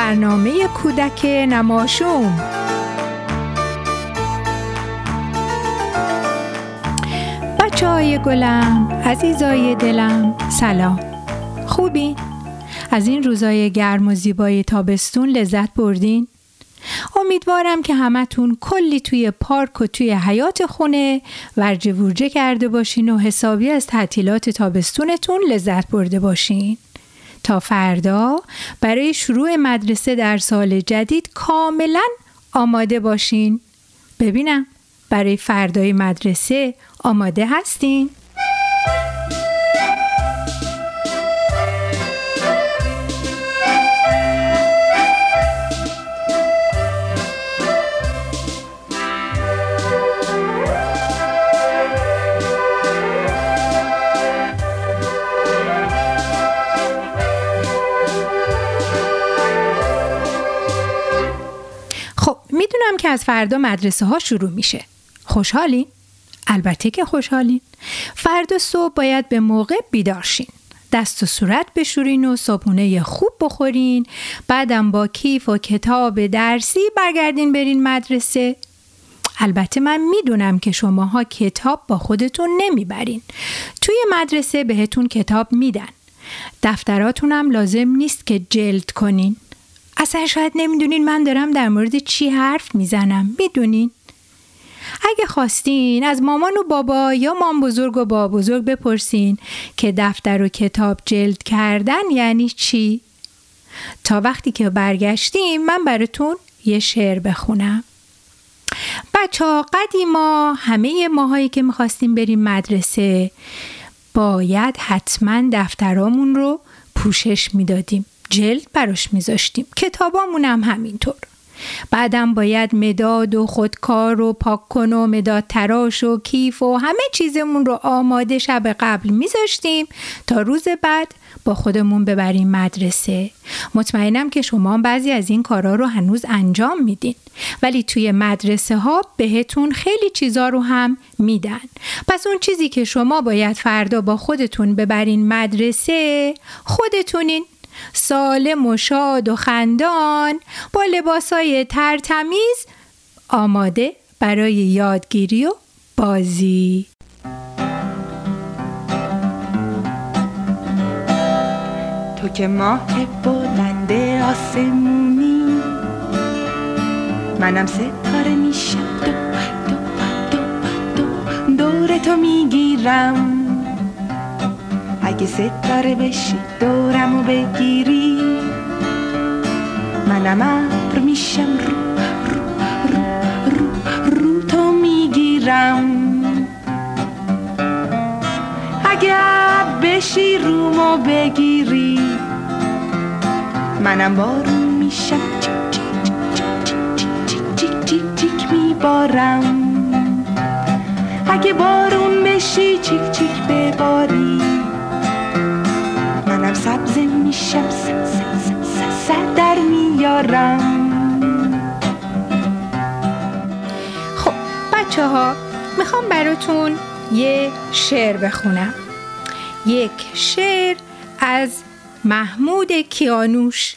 برنامه کودک نماشوم بچه های گلم عزیزای دلم سلام خوبی؟ از این روزای گرم و زیبای تابستون لذت بردین؟ امیدوارم که همتون کلی توی پارک و توی حیات خونه ورجه ورجه کرده باشین و حسابی از تعطیلات تابستونتون لذت برده باشین. تا فردا برای شروع مدرسه در سال جدید کاملا آماده باشین. ببینم برای فردای مدرسه آماده هستین؟ از فردا مدرسه ها شروع میشه. خوشحالین؟ البته که خوشحالین. فردا صبح باید به موقع بیدارشین دست و صورت بشورین و صبحونه خوب بخورین. بعدم با کیف و کتاب درسی برگردین برین مدرسه. البته من می‌دونم که شماها کتاب با خودتون نمی‌برین. توی مدرسه بهتون کتاب میدن. دفتراتونم لازم نیست که جلد کنین. اصلا شاید نمی‌دونین من دارم در مورد چی حرف می‌زنم. می‌دونین؟ اگه خواستین از مامان و بابا یا مام بزرگ و بابا بزرگ بپرسین که دفتر و کتاب جلد کردن یعنی چی؟ تا وقتی که برگشتیم من براتون یه شعر بخونم. بچه ها قدیما همه ماهایی که می‌خواستیم بریم مدرسه باید حتما دفترامون رو پوشش می‌دادیم. جلد براش میذاشتیم. کتابامون هم همینطور. بعدم باید مداد و خودکار و پاک کن و مداد تراش و کیف و همه چیزمون رو آماده شب قبل میذاشتیم تا روز بعد با خودمون ببریم مدرسه. مطمئنم که شما بعضی از این کارا رو هنوز انجام میدین. ولی توی مدرسه ها بهتون خیلی چیزا رو هم میدن. پس اون چیزی که شما باید فردا با خودتون ببرین مدرسه خودتونین سالم و شاد و خندان با لباسای ترتمیز آماده برای یادگیری و بازی. تو که ماه بلند آسمونی منم ستاره میشم دو دو دو دو دور تو می‌گیرم اگه ستاره بشی دورمو بگیری منم ابر میشم رو رو رو رو رو تو می‌گیرم اگه بشی رومو بگیری منم بارون میشم چیک میبارم اگه بارون بشی چیک چیک بباری منم سبز میشم سر در میارم. خب بچه ها می‌خوام براتون یه شعر بخونم. یک شعر از محمود کیانوش.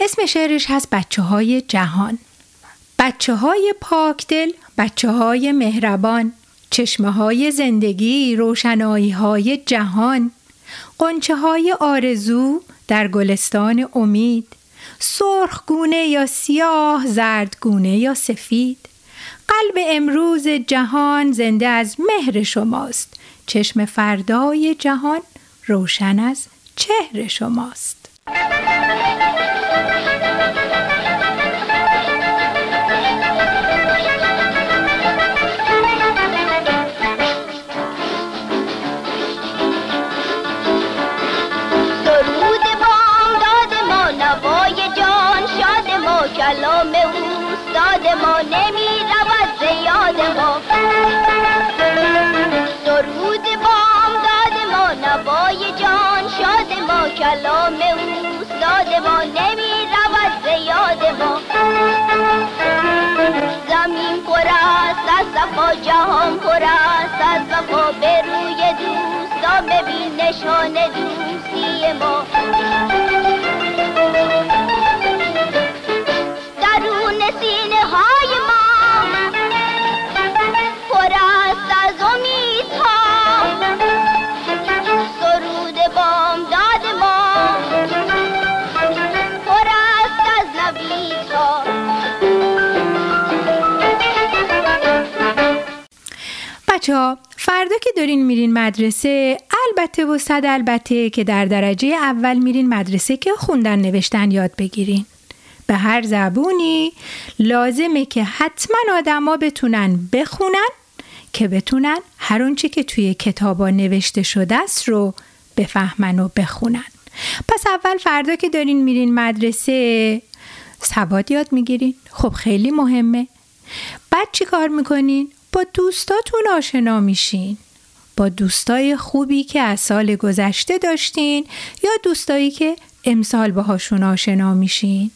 اسم شعرش هست بچه های جهان. بچه های پاکدل بچه های مهربان. چشمه های زندگی روشنایی های جهان. قنچه های آرزو در گلستان امید سرخگونه یا سیاه زردگونه یا سفید. قلب امروز جهان زنده از مهر شماست. چشم فردای جهان روشن از چهر شماست. کلام اوستاد ما نمی رود زیاد ما. زمین پر است از صفا جهان پر است از وفا به روی دوستان ببین نشان دوستی ما. که دارین میرین مدرسه البته و صد البته که در درجه اول میرین مدرسه که خوندن نوشتن یاد بگیرین. به هر زبونی لازمه که حتما آدما بتونن بخونن که بتونن هر اونچه که توی کتابا نوشته شده است رو بفهمن و بخونن. پس اول فردا که دارین میرین مدرسه سواد یاد می‌گیرین. خب خیلی مهمه. بعد چی کار می‌کنین؟ با دوستاتون آشنا میشین. با دوستای خوبی که از سال گذشته داشتین یا دوستایی که امسال باهاشون آشنا میشین.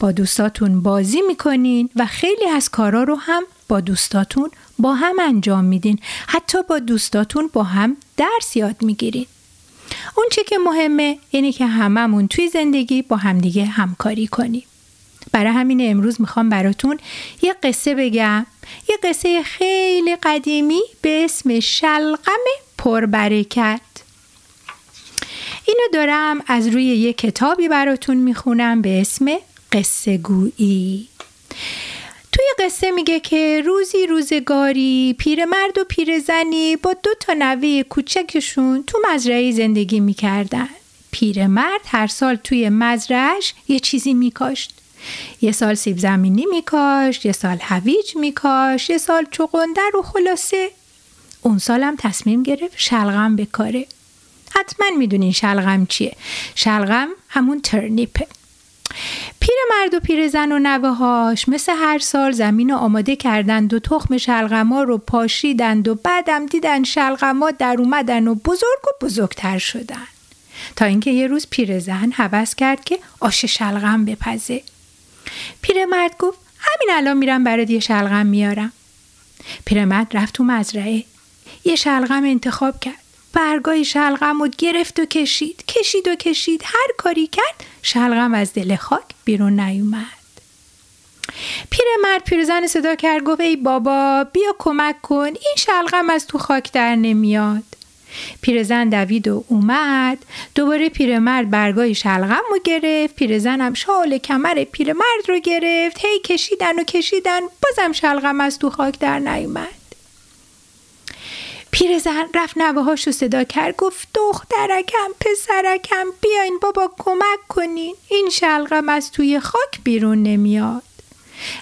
با دوستاتون بازی می‌کنین و خیلی از کارا رو هم با دوستاتون با هم انجام میدین. حتی با دوستاتون با هم درس یاد می‌گیرین. اون چی که مهمه اینه که هممون توی زندگی با همدیگه همکاری کنیم. برای همین امروز می‌خوام براتون یه قصه بگم. یه قصه خیلی قدیمی به اسم شلقم پربرکت اینو دارم از روی یه کتابی براتون می‌خونم به اسم قصه گویی. توی قصه میگه که روزی روزگاری پیرمرد و پیرزنی با دو تا نوه کوچکشون تو مزرعه زندگی می‌کردن. پیرمرد هر سال توی مزرعش یه چیزی میکاشت. یه سال سیب زمینی میکاشت یه سال هویج میکاشت یه سال چقندر و خلاصه. اون سالم تصمیم گرفت شلغم بکاره. حتما می‌دونین شلغم چیه. شلغم همون ترنیپه. مرد و پیرزن و نوههاش مثل هر سال زمین رو آماده کردند و تخم شلغما رو پاشیدند و بعدم دیدن شلغما در اومدن و بزرگ و بزرگتر شدن. تا اینکه یه روز پیرزن حوض کرد که آش شلغم بپزه. پیرمرد گفت همین الان میرم برات یه شلغم میارم. پیرمرد رفت تو مزرعه. یه شلغم انتخاب کرد. برگای شلغم و گرفت و کشید. کشید و کشید. هر کاری کرد شلغم از دل خاک بیرون نیومد. پیرمرد پیرزن صدا کرد گفت ای بابا بیا کمک کن. این شلغم از تو خاک در نمیاد. پیرزن دوید و اومد. دوباره پیرمرد برگای شلغم رو گرفت. پیرزنم شال کمر پیرمرد رو گرفت. هی کشیدن و کشیدن. بازم شلغم از تو خاک در نیومد. پیرزن رفت نوه رو صدا کرد. گفت دخترکم پسرکم بیاین بابا کمک کنین. این شلغم از توی خاک بیرون نمیاد.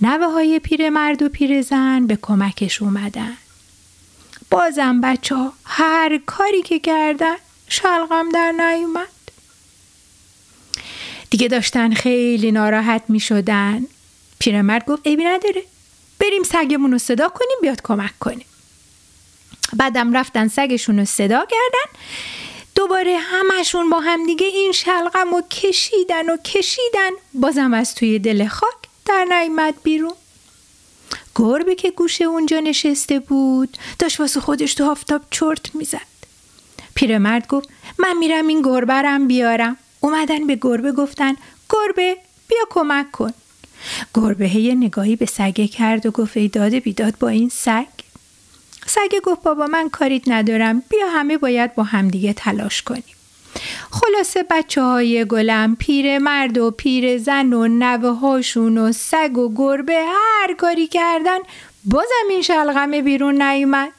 نوه های پیرمرد و پیرزن به کمکش اومدن. بازم بچه ها هر کاری که کردن شلغم در نیومد. دیگه داشتن خیلی ناراحت می شدن. پیرمرد گفت ایبی نداره بریم سگمون رو صدا کنیم بیاد کمک کنیم بعدم رفتن سگشون رو صدا کردن. دوباره همشون با همدیگه این شلغم رو کشیدن و کشیدن. بازم از توی دل خاک در نیمد بیرون. گربه که گوشه اونجا نشسته بود داشت واسه خودش تو آفتاب چرت می‌زد. پیرمرد گفت من میرم این گربه رم بیارم. اومدن به گربه گفتن گربه بیا کمک کن. گربه یه نگاهی به سگه کرد و گفت ای داده بیداد با این سگ. سگه گفت بابا من کاریت ندارم. بیا همه باید با همدیگه تلاش کنیم. خلاصه بچه های گلم پیر مرد و پیر زن و نوه هاشون و سگ و گربه هر کاری کردن بازم این شلغمه بیرون نیومد.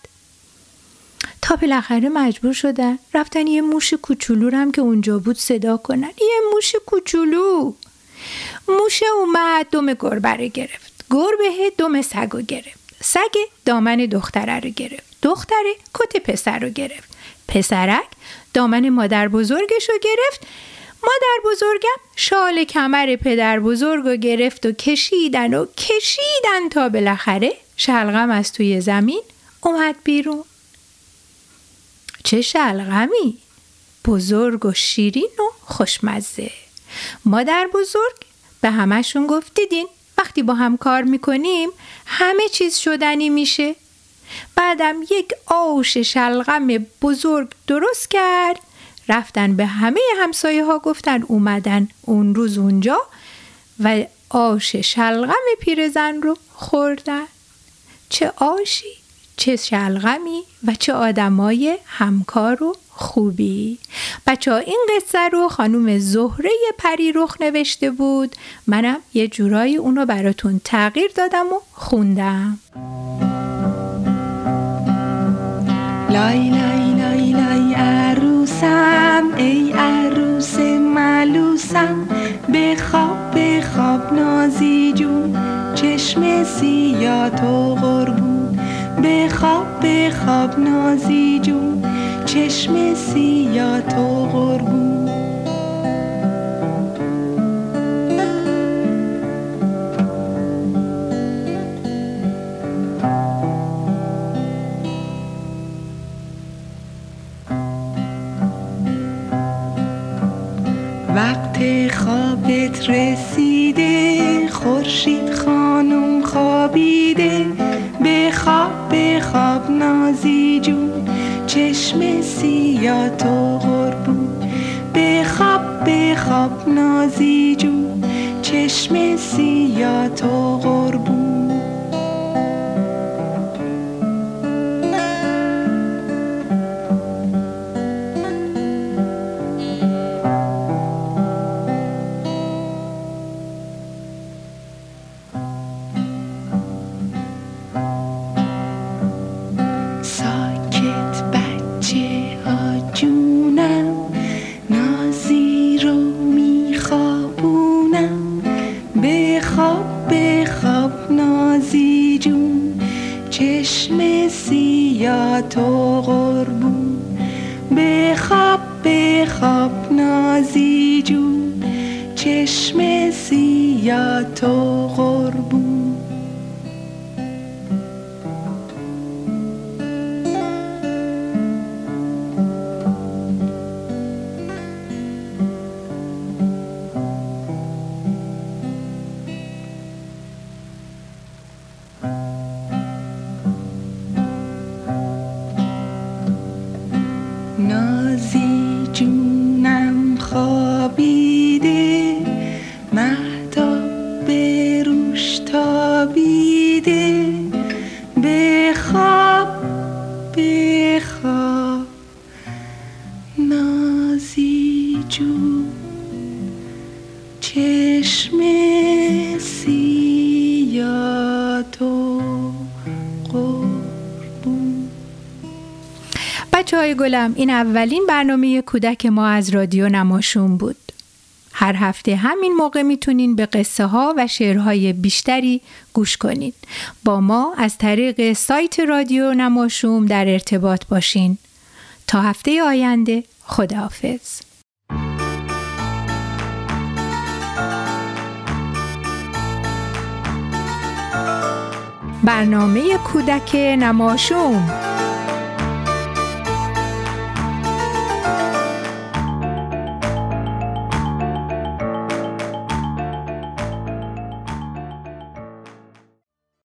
تا بالاخره مجبور شدن رفتن یه موش کوچولو هم که اونجا بود صدا کنن. یه موش کوچولو. موشه اومد دم گربه رو گرفت. گربه دم سگ رو گرفت. سگ دامن دختره رو گرفت. دختره کت پسر رو گرفت. پسرک دامن مادر بزرگش رو گرفت. مادر بزرگم شال کمر پدر بزرگ رو گرفت و کشیدن و کشیدن تا بالاخره شلغم از توی زمین اومد بیرون. چه شلغمی؟ بزرگ و شیرین و خوشمزه. مادر بزرگ به همشون گفت دیدین وقتی با هم کار می‌کنیم همه چیز شدنی میشه. بعدم یک آش شلغم بزرگ درست کرد رفتن به همه همسایه ها گفتن اومدن اون روز اونجا و آش شلغم پیرزن رو خوردن. چه آشی چه شلغمی و چه آدمای همکار و خوبی. بچه ها این قصه رو خانوم زهره پری رخ نوشته بود. منم یه جورایی اونو براتون تغییر دادم و خوندم. لای لای لای لای عروسم ای عروس ملوسم. بخواب بخواب نازی جون چشم سیاه تو قربون بخواب بخواب نازی جون چشم سیاه تو قربون وقت خوابت رسیده خورشید خانم خوابیده. بخواب بخواب نازی جون چشم سیاه تو قربون بخواب بخواب نازی جون چشم سیاه تو قربون سیاه تو قربون؟ بخواب بخواب نازی جون چشم سیاه تو قربون. چشم تو قربون. بچه های گلم این اولین برنامه کودک ما از رادیو نماشون بود. هر هفته همین موقع می‌تونین به قصه ها و شعرهای بیشتری گوش کنید با ما از طریق سایت رادیو نماشوم در ارتباط باشین. تا هفته آینده خداحافظ. برنامه کودک نماشوم.